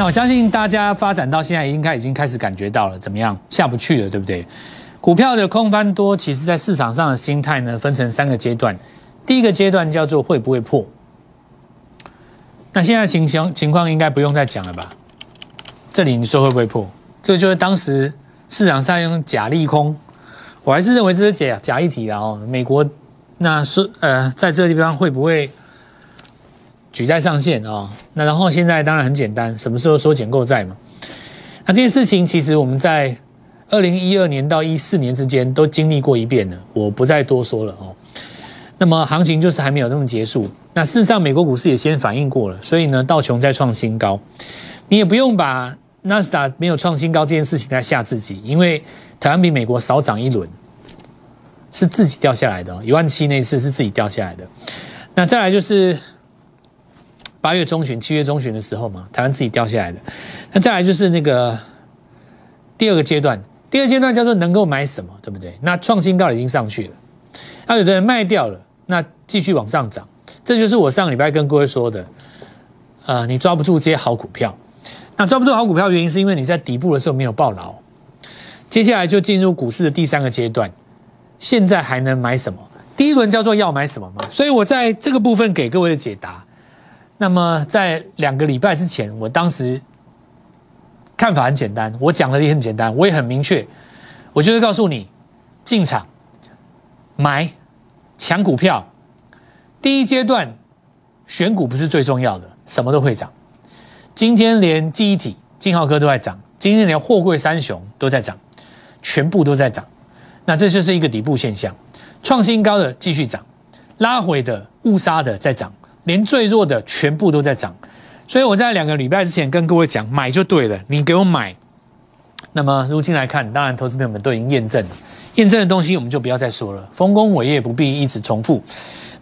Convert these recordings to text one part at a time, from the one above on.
那我相信大家发展到现在，应该已经开始感觉到了怎么样下不去了，对不对？股票的空翻多，其实在市场上的心态呢，分成三个阶段。第一个阶段叫做会不会破？那现在情形情况应该不用再讲了吧？这里你说会不会破？这就是当时市场上用假利空，我还是认为这是假假议题的哦。美国那是呃，在这个地方会不会？举债上限啊，然后现在当然很简单，什么时候收减购债嘛？那这件事情其实我们在二零一二年到一四年之间都经历过一遍了，我不再多说了哦。那么行情就是还没有那么结束。那事实上，美国股市也先反应过了，所以呢，道琼在创新高，你也不用把纳斯达没有创新高这件事情在吓自己，因为台湾比美国少涨一轮，是自己掉下来的，一万七那次是自己掉下来的。那再来就是。八月中旬、七月中旬的时候嘛，台湾自己掉下来的。那再来就是那个第二个阶段，第二阶段叫做能够买什么，对不对？那创新高已经上去了，那有的人卖掉了，那继续往上涨。这就是我上礼拜跟各位说的，呃，你抓不住这些好股票。那抓不住好股票原因是因为你在底部的时候没有抱牢。接下来就进入股市的第三个阶段，现在还能买什么？第一轮叫做要买什么嘛？所以我在这个部分给各位的解答。那么在两个礼拜之前，我当时看法很简单，我讲的也很简单，我也很明确，我就是告诉你，进场买抢股票，第一阶段选股不是最重要的，什么都会涨。今天连记忆体、金浩科都在涨，今天连货柜三雄都在涨，全部都在涨。那这就是一个底部现象，创新高的继续涨，拉回的误杀的在涨。连最弱的全部都在涨，所以我在两个礼拜之前跟各位讲，买就对了，你给我买。那么如今来看，当然投资朋友们都已经验证了，验证的东西我们就不要再说了，丰功伟业不必一直重复。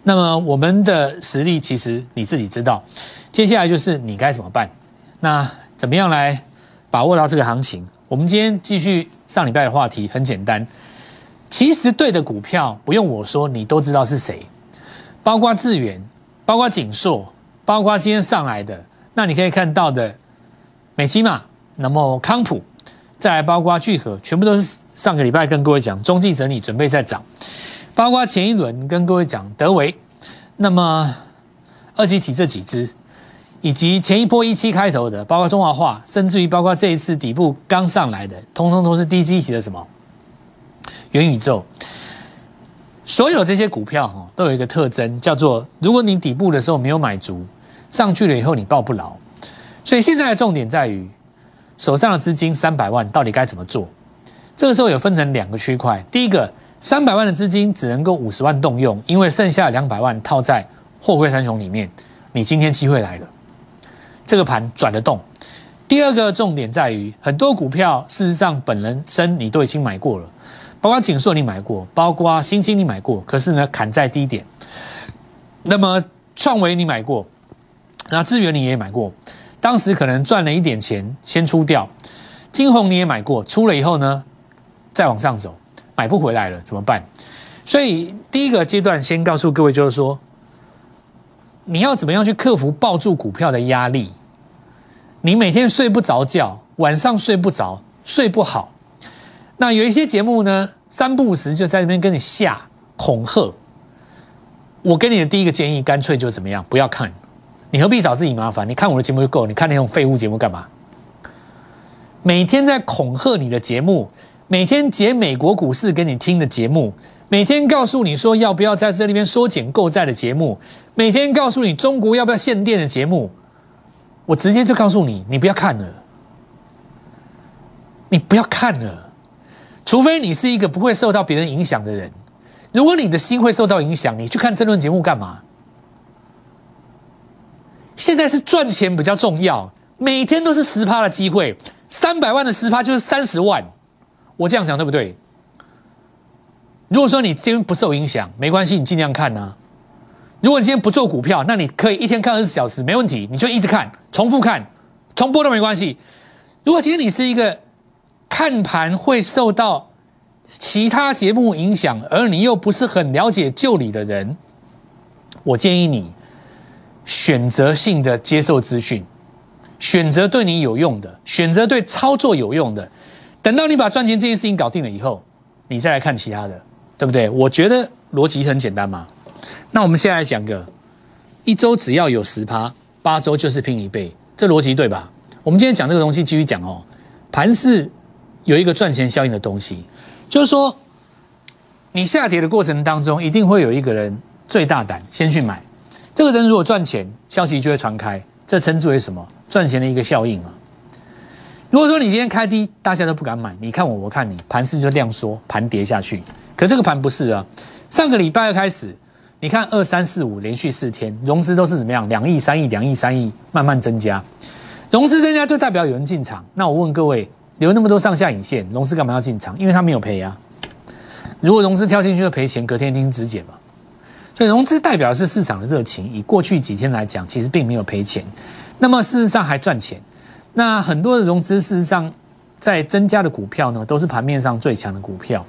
那么我们的实力其实你自己知道，接下来就是你该怎么办？那怎么样来把握到这个行情？我们今天继续上礼拜的话题，很简单，其实对的股票不用我说，你都知道是谁，包括智远。包括锦硕，包括今天上来的，那你可以看到的美基玛，那么康普，再来包括聚合，全部都是上个礼拜跟各位讲中继整理准备在涨，包括前一轮跟各位讲德维，那么二级体这几只，以及前一波一期开头的，包括中华化，甚至于包括这一次底部刚上来的，通通都是低基体的什么元宇宙。所有这些股票哈都有一个特征，叫做如果你底部的时候没有买足，上去了以后你抱不牢。所以现在的重点在于手上的资金三百万到底该怎么做？这个时候有分成两个区块，第一个三百万的资金只能够五十万动用，因为剩下两百万套在货柜三雄里面。你今天机会来了，这个盘转得动。第二个重点在于很多股票事实上本人身你都已经买过了。包括锦硕你买过，包括新金你买过，可是呢砍在低点。那么创维你买过，那资源你也买过，当时可能赚了一点钱先出掉。金红你也买过，出了以后呢再往上走，买不回来了怎么办？所以第一个阶段先告诉各位就是说，你要怎么样去克服抱住股票的压力？你每天睡不着觉，晚上睡不着，睡不好。那有一些节目呢，三不五时就在那边跟你吓恐吓。我给你的第一个建议，干脆就怎么样，不要看，你何必找自己麻烦？你看我的节目就够，你看那种废物节目干嘛？每天在恐吓你的节目，每天解美国股市给你听的节目，每天告诉你说要不要在这里边缩减购债的节目，每天告诉你中国要不要限电的节目，我直接就告诉你，你不要看了，你不要看了。除非你是一个不会受到别人影响的人，如果你的心会受到影响，你去看争论节目干嘛？现在是赚钱比较重要，每天都是十趴的机会，三百万的十趴就是三十万，我这样讲对不对？如果说你今天不受影响，没关系，你尽量看呐。如果你今天不做股票，那你可以一天看二十四小时，没问题，你就一直看，重复看，重播都没关系。如果今天你是一个。看盘会受到其他节目影响，而你又不是很了解旧理的人，我建议你选择性的接受资讯，选择对你有用的，选择对操作有用的。等到你把赚钱这件事情搞定了以后，你再来看其他的，对不对？我觉得逻辑很简单嘛。那我们现在来讲个，一周只要有十趴，八周就是拼一倍，这逻辑对吧？我们今天讲这个东西，继续讲哦。盘是有一个赚钱效应的东西，就是说，你下跌的过程当中，一定会有一个人最大胆先去买，这个人如果赚钱，消息就会传开，这称之为什么？赚钱的一个效应嘛。如果说你今天开低，大家都不敢买，你看我，我看你，盘势就量缩，盘跌下去。可这个盘不是啊，上个礼拜二开始，你看二三四五连续四天融资都是怎么样？两亿、三亿、两亿、三亿，慢慢增加。融资增加就代表有人进场。那我问各位，留那么多上下影线，融资干嘛要进场？因为他没有赔啊。如果融资跳进去就赔钱，隔天一定止减嘛。所以融资代表的是市场的热情。以过去几天来讲，其实并没有赔钱，那么事实上还赚钱。那很多的融资事实上在增加的股票呢，都是盘面上最强的股票。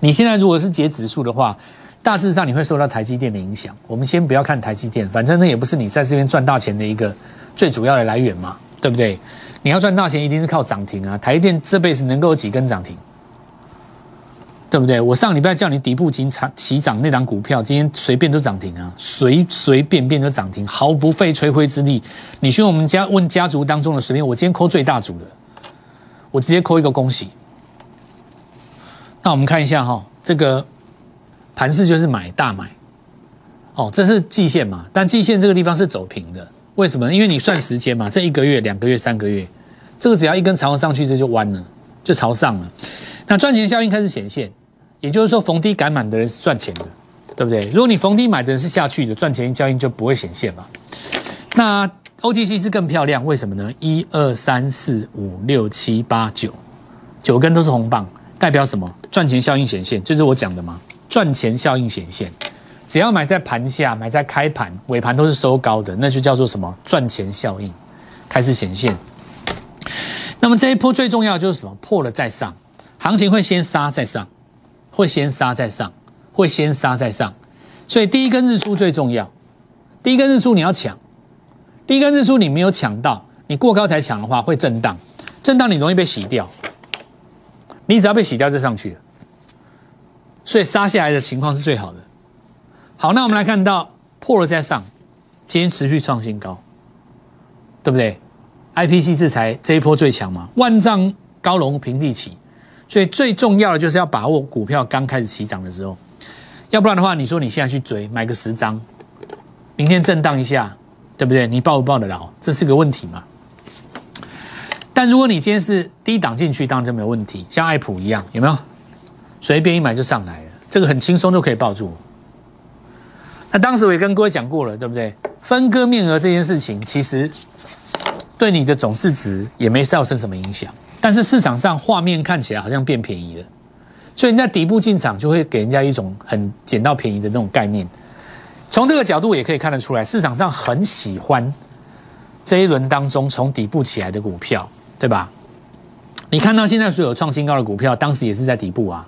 你现在如果是解指数的话，大致上你会受到台积电的影响。我们先不要看台积电，反正那也不是你在这边赚大钱的一个。最主要的来源嘛，对不对？你要赚大钱，一定是靠涨停啊！台电这辈子能够有几根涨停，对不对？我上礼拜叫你底部进场起涨那档股票，今天随便都涨停啊，随随便便都涨停，毫不费吹灰之力。你去我们家问家族当中的随便，我今天扣最大组的，我直接扣一个恭喜。那我们看一下哈，这个盘势就是买大买，哦，这是季线嘛？但季线这个地方是走平的。为什么？因为你算时间嘛，这一个月、两个月、三个月，这个只要一根长虹上去，这就弯了，就朝上了。那赚钱效应开始显现，也就是说逢低赶满的人是赚钱的，对不对？如果你逢低买的人是下去的，赚钱效应就不会显现嘛。那 OTC 是更漂亮，为什么呢？一二三四五六七八九，九根都是红棒，代表什么？赚钱效应显现，就是我讲的嘛，赚钱效应显现。只要买在盘下，买在开盘、尾盘都是收高的，那就叫做什么赚钱效应开始显现。那么这一波最重要的就是什么？破了再上，行情会先杀再上，会先杀再上，会先杀再上。所以第一根日出最重要，第一根日出你要抢，第一根日出你没有抢到，你过高才抢的话会震荡，震荡你容易被洗掉，你只要被洗掉就上去了。所以杀下来的情况是最好的。好，那我们来看到破了再上，今天持续创新高，对不对？I P C 制裁这一波最强嘛，万丈高楼平地起，所以最重要的就是要把握股票刚开始起涨的时候，要不然的话，你说你现在去追买个十张，明天震荡一下，对不对？你抱不抱得牢？这是个问题嘛。但如果你今天是低档进去，当然就没有问题，像爱普一样，有没有？随便一买就上来了，这个很轻松就可以抱住。当时我也跟各位讲过了，对不对？分割面额这件事情，其实对你的总市值也没造成什么影响。但是市场上画面看起来好像变便宜了，所以你在底部进场就会给人家一种很捡到便宜的那种概念。从这个角度也可以看得出来，市场上很喜欢这一轮当中从底部起来的股票，对吧？你看到现在所有创新高的股票，当时也是在底部啊。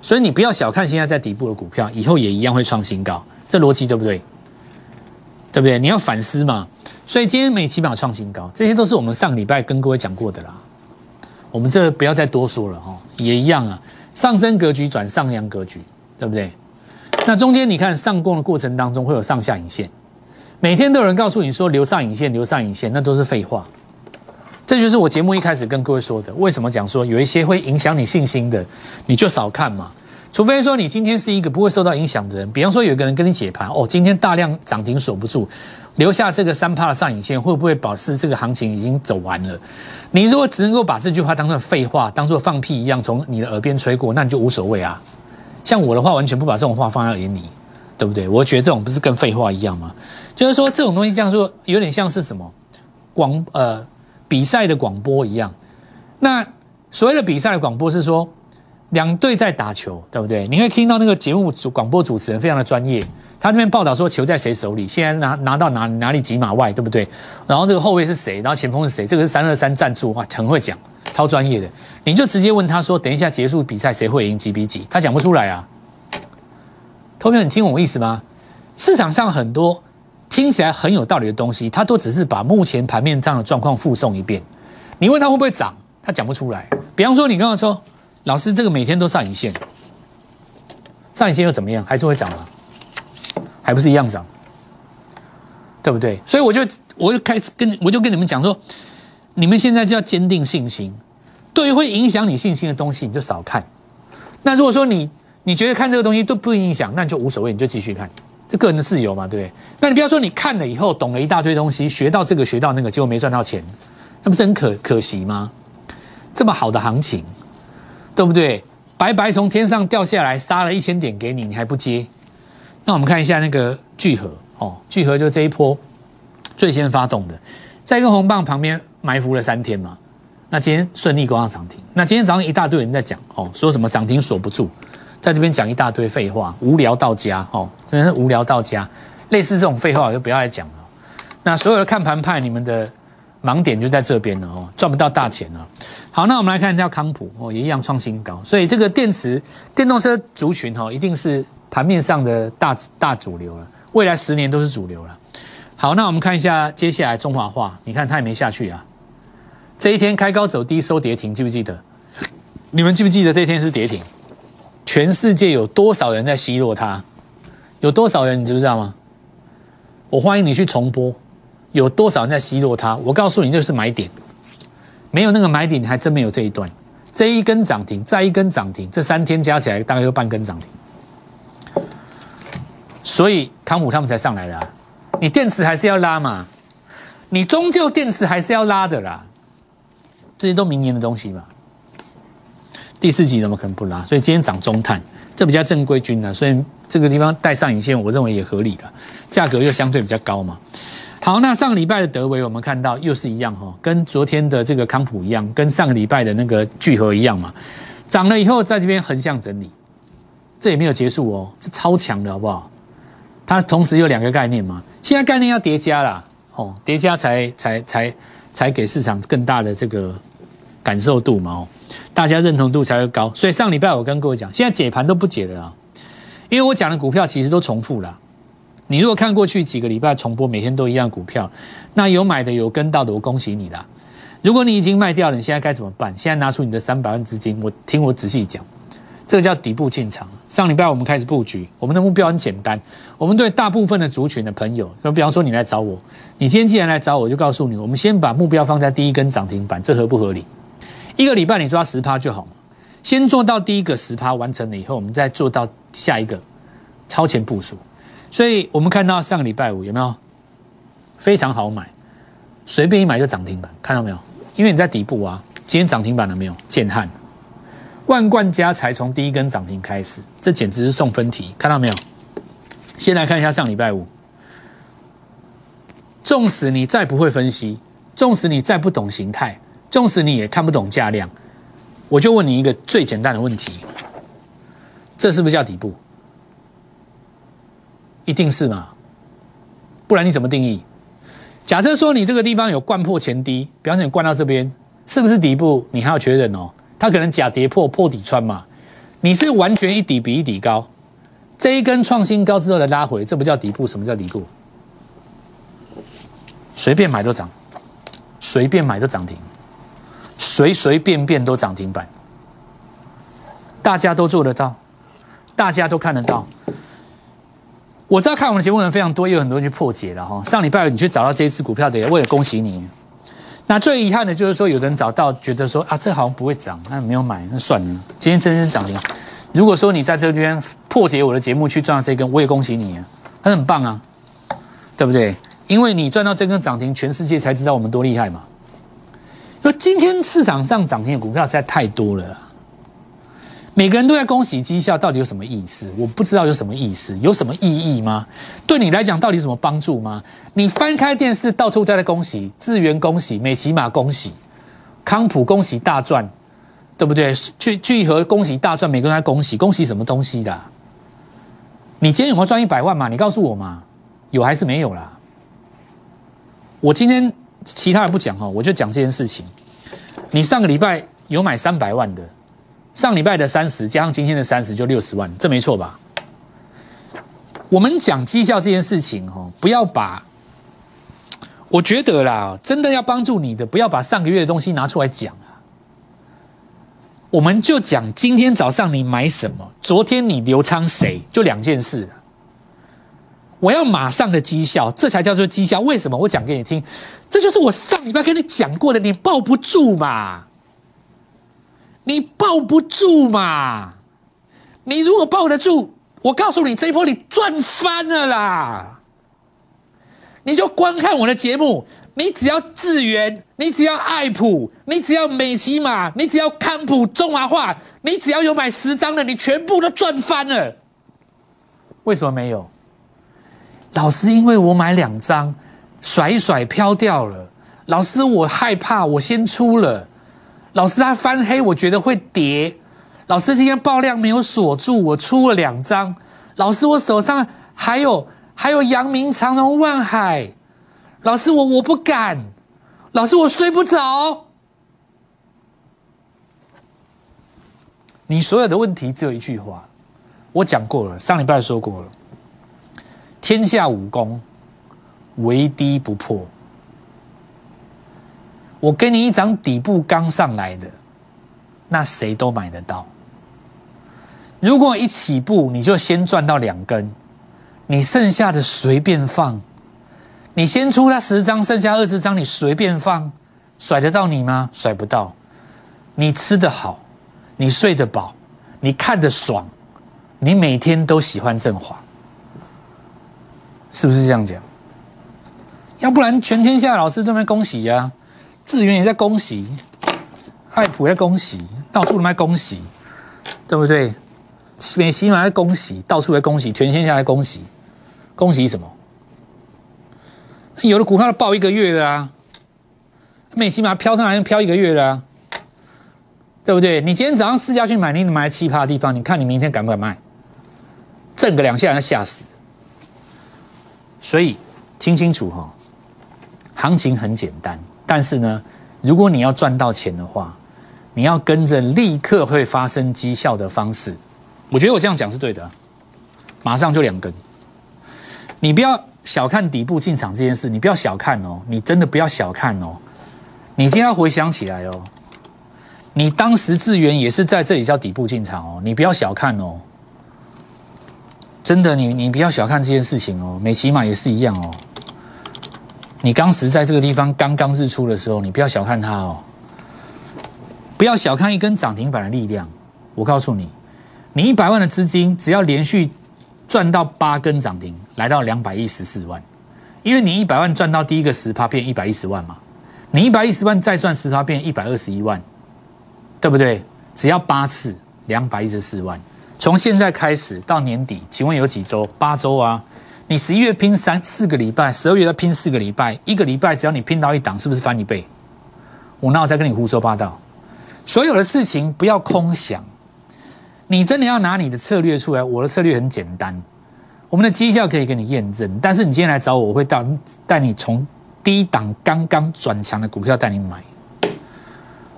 所以你不要小看现在在底部的股票，以后也一样会创新高。这逻辑对不对？对不对？你要反思嘛。所以今天美起码创新高，这些都是我们上礼拜跟各位讲过的啦。我们这不要再多说了哈，也一样啊。上升格局转上扬格局，对不对？那中间你看上攻的过程当中会有上下影线，每天都有人告诉你说留上影线，留上影线，那都是废话。这就是我节目一开始跟各位说的，为什么讲说有一些会影响你信心的，你就少看嘛。除非说你今天是一个不会受到影响的人，比方说有个人跟你解盘，哦，今天大量涨停守不住，留下这个三趴的上影线，会不会保持这个行情已经走完了？你如果只能够把这句话当做废话，当做放屁一样从你的耳边吹过，那你就无所谓啊。像我的话，完全不把这种话放在眼里，对不对？我觉得这种不是跟废话一样吗？就是说这种东西这样说，有点像是什么广呃比赛的广播一样。那所谓的比赛的广播是说。两队在打球，对不对？你会听到那个节目主广播主持人非常的专业，他那边报道说球在谁手里，现在拿拿到哪哪里几码外，对不对？然后这个后卫是谁？然后前锋是谁？这个是三二三赞助，哇，很会讲，超专业的。你就直接问他说，等一下结束比赛谁会赢几比几？他讲不出来啊。投票，你听我意思吗？市场上很多听起来很有道理的东西，他都只是把目前盘面上的状况复诵一遍。你问他会不会涨，他讲不出来。比方说，你刚刚说，老师这个每天都上影线，上影线又怎么样？还是会涨吗？还不是一样涨，对不对？所以我就我就开始跟我就跟你们讲说，你们现在就要坚定信心，对于会影响你信心的东西，你就少看。那如果说你你觉得看这个东西都不影响，那你就无所谓，你就继续看，这个人的自由嘛，对不对？那你不要说你看了以后懂了一大堆东西，学到这个学到那个，结果没赚到钱，那不是很可可惜吗？这么好的行情，对不对？白白从天上掉下来，杀了一千点给你，你还不接？那我们看一下那个聚合哦，聚合就这一波最先发动的，在一个红棒旁边埋伏了三天嘛。那今天顺利攻上涨停。那今天早上一大堆人在讲哦，说什么涨停锁不住，在这边讲一大堆废话，无聊到家哦，真的是无聊到家。类似这种废话我就不要再讲了。那所有的看盘派，你们的盲点就在这边了哦，赚不到大钱了。好，那我们来看一下康普哦，也一样创新高。所以这个电池电动车族群哦，一定是。盘面上的大大主流了，未来十年都是主流了。好，那我们看一下接下来中华化，你看它也没下去啊。这一天开高走低收跌停，记不记得？你们记不记得这一天是跌停？全世界有多少人在奚落它？有多少人你知不知道吗？我欢迎你去重播，有多少人在奚落它？我告诉你，就是买点，没有那个买点，你还真没有这一段。这一根涨停，再一根涨停，这三天加起来大概有半根涨停。所以康普他们才上来的，你电池还是要拉嘛，你终究电池还是要拉的啦，这些都明年的东西嘛。第四集怎么可能不拉？所以今天涨中碳，这比较正规军的，所以这个地方带上影线，我认为也合理的，价格又相对比较高嘛。好，那上个礼拜的德维我们看到又是一样哈，跟昨天的这个康普一样，跟上个礼拜的那个聚合一样嘛，涨了以后在这边横向整理，这也没有结束哦，这超强的好不好？它同时有两个概念嘛，现在概念要叠加啦，哦，叠加才才才才给市场更大的这个感受度嘛，哦，大家认同度才会高。所以上礼拜我跟各位讲，现在解盘都不解了啦，因为我讲的股票其实都重复了。你如果看过去几个礼拜重播，每天都一样股票，那有买的有跟到的，我恭喜你啦。如果你已经卖掉了，你现在该怎么办？现在拿出你的三百万资金，我听我仔细讲。这个叫底部进场。上礼拜我们开始布局，我们的目标很简单。我们对大部分的族群的朋友，就比方说你来找我，你今天既然来找我，就告诉你，我们先把目标放在第一根涨停板，这合不合理？一个礼拜你抓十趴就好嘛。先做到第一个十趴完成了以后，我们再做到下一个超前部署。所以我们看到上个礼拜五有没有非常好买，随便一买就涨停板，看到没有？因为你在底部啊。今天涨停板了没有？建汉。万贯家财从第一根涨停开始，这简直是送分题，看到没有？先来看一下上礼拜五，纵使你再不会分析，纵使你再不懂形态，纵使你也看不懂价量，我就问你一个最简单的问题：这是不是叫底部？一定是嘛？不然你怎么定义？假设说你这个地方有灌破前低，比方说你灌到这边，是不是底部？你还要确认哦。它可能假跌破破底穿嘛？你是完全一底比一底高，这一根创新高之后的拉回，这不叫底部？什么叫底部？随便买都涨，随便买都涨停，随随便便都涨停板，大家都做得到，大家都看得到。我知道看我们的节目的人非常多，也有很多人去破解了哈。上礼拜你去找到这一次股票的，我也恭喜你。那最遗憾的就是说，有的人找到觉得说啊，这好像不会涨，那没有买，那算了。今天真真涨停。如果说你在这边破解我的节目去赚到这根，我也恭喜你啊，很很棒啊，对不对？因为你赚到这根涨停，全世界才知道我们多厉害嘛。说今天市场上涨停的股票实在太多了。每个人都在恭喜绩效，到底有什么意思？我不知道有什么意思，有什么意义吗？对你来讲，到底什么帮助吗？你翻开电视，到处都在恭喜，智源恭喜，美琪玛恭喜，康普恭喜大赚，对不对？聚聚合恭喜大赚，每个人在恭喜，恭喜什么东西的？你今天有没有赚一百万嘛？你告诉我嘛，有还是没有啦？我今天其他人不讲哦，我就讲这件事情。你上个礼拜有买三百万的？上礼拜的三十加上今天的三十就六十万，这没错吧？我们讲绩效这件事情哦，不要把，我觉得啦，真的要帮助你的，不要把上个月的东西拿出来讲啊。我们就讲今天早上你买什么，昨天你流仓谁，就两件事。我要马上的绩效，这才叫做绩效。为什么？我讲给你听，这就是我上礼拜跟你讲过的，你抱不住嘛，你抱不住嘛，你如果抱得住。我告诉你，这一波你赚翻了啦！你就观看我的节目，你只要智源，你只要爱普，你只要美骑马，你只要康普中华化，你只要有买十张的，你全部都赚翻了。为什么没有？老师，因为我买两张，甩一甩飘掉了。老师，我害怕，我先出了。老师，他翻黑，我觉得会跌。老师今天爆量没有锁住，我出了两张。老师，我手上还有还有阳明长荣万海。老师，我我不敢。老师，我睡不着。你所有的问题只有一句话，我讲过了，上礼拜说过了。天下武功，唯低不破。我给你一张底部刚上来的，那谁都买得到。如果一起步你就先赚到两根，你剩下的随便放，你先出他十张，剩下二十张你随便放，甩得到你吗？甩不到。你吃得好，你睡得饱，你看得爽，你每天都喜欢振华，是不是这样讲？要不然全天下老师都没恭喜呀，志源也在恭喜，爱普在恭喜，到处都在恭喜，对不对？美西马在恭喜，到处在恭喜，全天下在恭喜，恭喜什么？有的股票都报一个月的啊，美西马飘上来飘一个月了啊，对不对？你今天早上试下去买，你买奇葩的地方，你看你明天敢不敢卖？震个两下，要吓死。所以听清楚哈，行情很简单，但是呢，如果你要赚到钱的话，你要跟着立刻会发生绩效的方式。我觉得我这样讲是对的，马上就两根。你不要小看底部进场这件事，你不要小看哦，你真的不要小看哦。你今天要回想起来哦，你当时智源也是在这里叫底部进场哦，你不要小看哦。真的，你你不要小看这件事情哦，美骑马也是一样哦。你当时在这个地方刚刚日出的时候，你不要小看它哦，不要小看一根涨停板的力量，我告诉你。你一百万的资金，只要连续赚到八根涨停，来到两百一十四万，因为你一百万赚到第一个十趴，变一百一十万嘛，你一百一十万再赚十趴，变一百二十一万，对不对？只要八次，两百一十四万。从现在开始到年底，请问有几周？八周啊！你十一月拼三四个礼拜，十二月再拼四个礼拜，一个礼拜只要你拼到一档，是不是翻一倍？我那我在跟你胡说八道？所有的事情不要空想。你真的要拿你的策略出来？我的策略很简单，我们的绩效可以给你验证。但是你今天来找我，我会带带你从低档刚刚转强的股票带你买。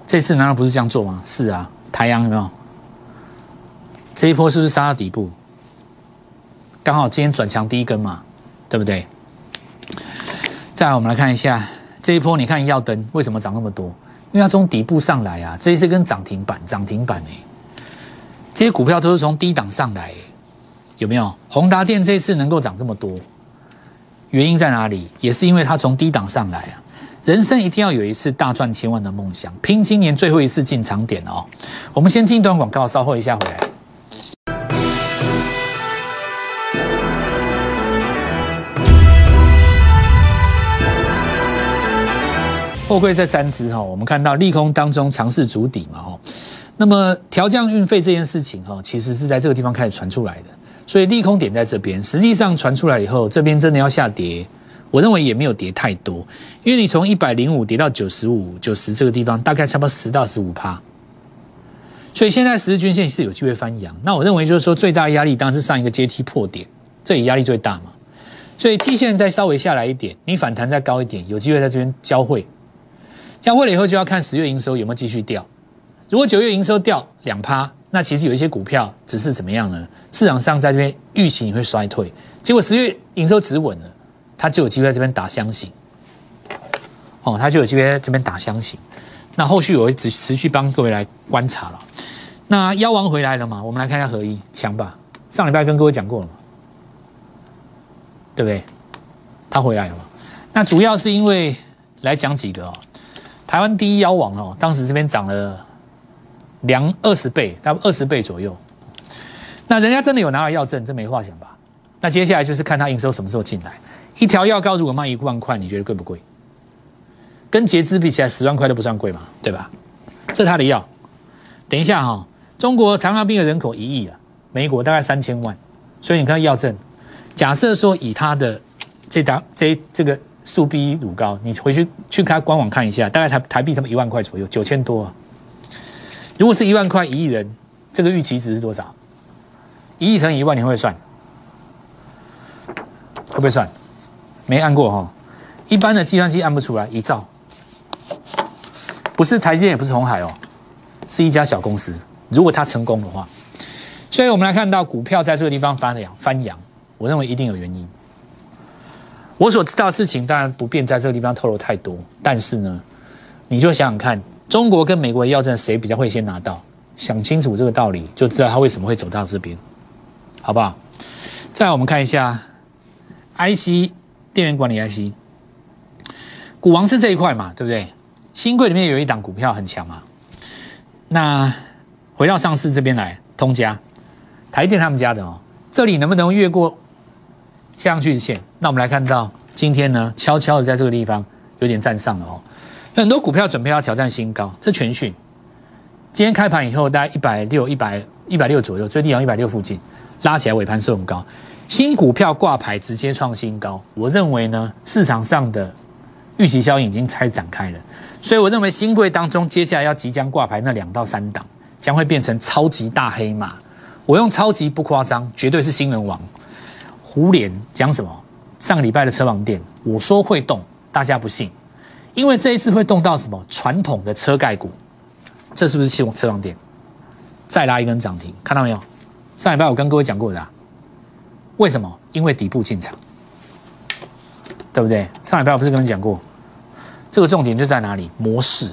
这次难道不是这样做吗？是啊，太阳有没有？这一波是不是杀到底部？刚好今天转强第一根嘛，对不对？再来，我们来看一下这一波，你看耀灯为什么涨那么多？因为它从底部上来啊，这一次跟涨停板，涨停板哎。这些股票都是从低档上来，有没有？宏达电这次能够涨这么多，原因在哪里？也是因为它从低档上来啊！人生一定要有一次大赚千万的梦想，拼今年最后一次进场点哦！我们先进一段广告，稍后一下回来。货柜这三只哈，我们看到利空当中尝试筑底嘛哈。那么调降运费这件事情哈，其实是在这个地方开始传出来的，所以利空点在这边。实际上传出来以后，这边真的要下跌，我认为也没有跌太多，因为你从一百零五跌到九十五、九十这个地方，大概差不多十到十五趴。所以现在十日均线是有机会翻阳。那我认为就是说，最大的压力当然是上一个阶梯破点，这里压力最大嘛。所以季线再稍微下来一点，你反弹再高一点，有机会在这边交汇。交汇了以后，就要看十月营收有没有继续掉。如果九月营收掉两趴，那其实有一些股票只是怎么样呢？市场上在这边预期你会衰退，结果十月营收止稳了，它就有机会在这边打箱型。哦，它就有机会在这边打箱型。那后续我会持持续帮各位来观察了。那妖王回来了嘛？我们来看一下合一强吧。上礼拜跟各位讲过了嘛，对不对？他回来了嘛？那主要是因为来讲几个哦，台湾第一妖王哦，当时这边涨了两二十倍，大概二十倍左右。那人家真的有拿到药证，这没话讲吧？那接下来就是看他营收什么时候进来。一条药膏如果卖一万块，你觉得贵不贵？跟截肢比起来，十万块都不算贵嘛，对吧？这他的药。等一下哈，中国糖尿病的人口一亿啊，美国大概三千万，所以你看药证，假设说以他的这档这这个速 B 乳膏，你回去去开官网看一下，大概台台币他们一万块左右，九千多啊。如果是一万块一亿人，这个预期值是多少？一亿乘以一万，你会不会算？会不会算？没按过哈，一般的计算机按不出来，一兆，不是台积电，也不是红海哦，是一家小公司。如果它成功的话，所以我们来看到股票在这个地方翻扬翻扬，我认为一定有原因。我所知道的事情当然不便在这个地方透露太多，但是呢，你就想想看，中国跟美国的药证谁比较会先拿到？想清楚这个道理，就知道他为什么会走到这边。好不好？再来我们看一下 IC 电源管理 IC，股王是这一块嘛，对不对？新贵里面有一档股票很强嘛。那回到上市这边来，通家、台电他们家的哦，这里能不能越过下降趋势线？那我们来看到今天呢，悄悄的在这个地方有点站上了哦。很多股票准备要挑战新高，这全讯今天开盘以后大概一百六、一百一百六左右，最低要一百六附近。拉起来尾盘是很高，新股票挂牌直接创新高。我认为呢，市场上的预期效应已经开始展开了，所以我认为新贵当中接下来要即将挂牌那两到三档，将会变成超级大黑马。我用超级不夸张，绝对是新人王。胡脸讲什么？上个礼拜的车王店，我说会动，大家不信，因为这一次会动到什么？传统的车盖股，这是不是车车王店？再拉一根涨停，看到没有？上礼拜我跟各位讲过的，为什么？因为底部进场，对不对？上礼拜我不是跟你讲过，这个重点就在哪里？模式，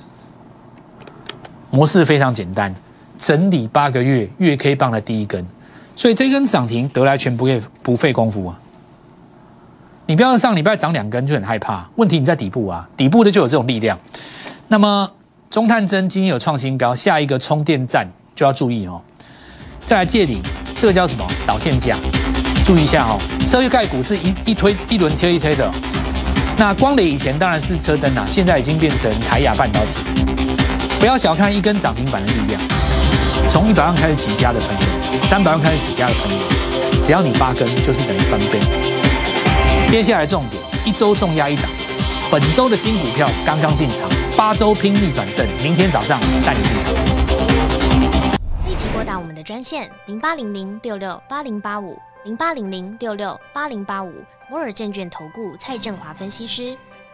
模式非常简单，整理八个月月 K 棒的第一根，所以这根涨停得来全不费不费功夫啊！你不要上礼拜涨两根就很害怕，问题你在底部啊，底部的就有这种力量。那么中探针今天有创新高，下一个充电站就要注意哦。再来借领，这个叫什么导线架？注意一下哦，车用盖股是一一推一轮贴一推的。那光磊以前当然是车灯啊，现在已经变成台亚半导体。不要小看一根涨停板的力量，从一百万开始起家的朋友，三百万开始起家的朋友，只要你八根就是等于翻倍。接下来重点，一周重压一档，本周的新股票刚刚进场，八周拼命转胜，明天早上带你进场。立即拨打我们的专线零八零零六六八零八五零八零零六六八零八五摩尔证券投顾蔡振华分析师。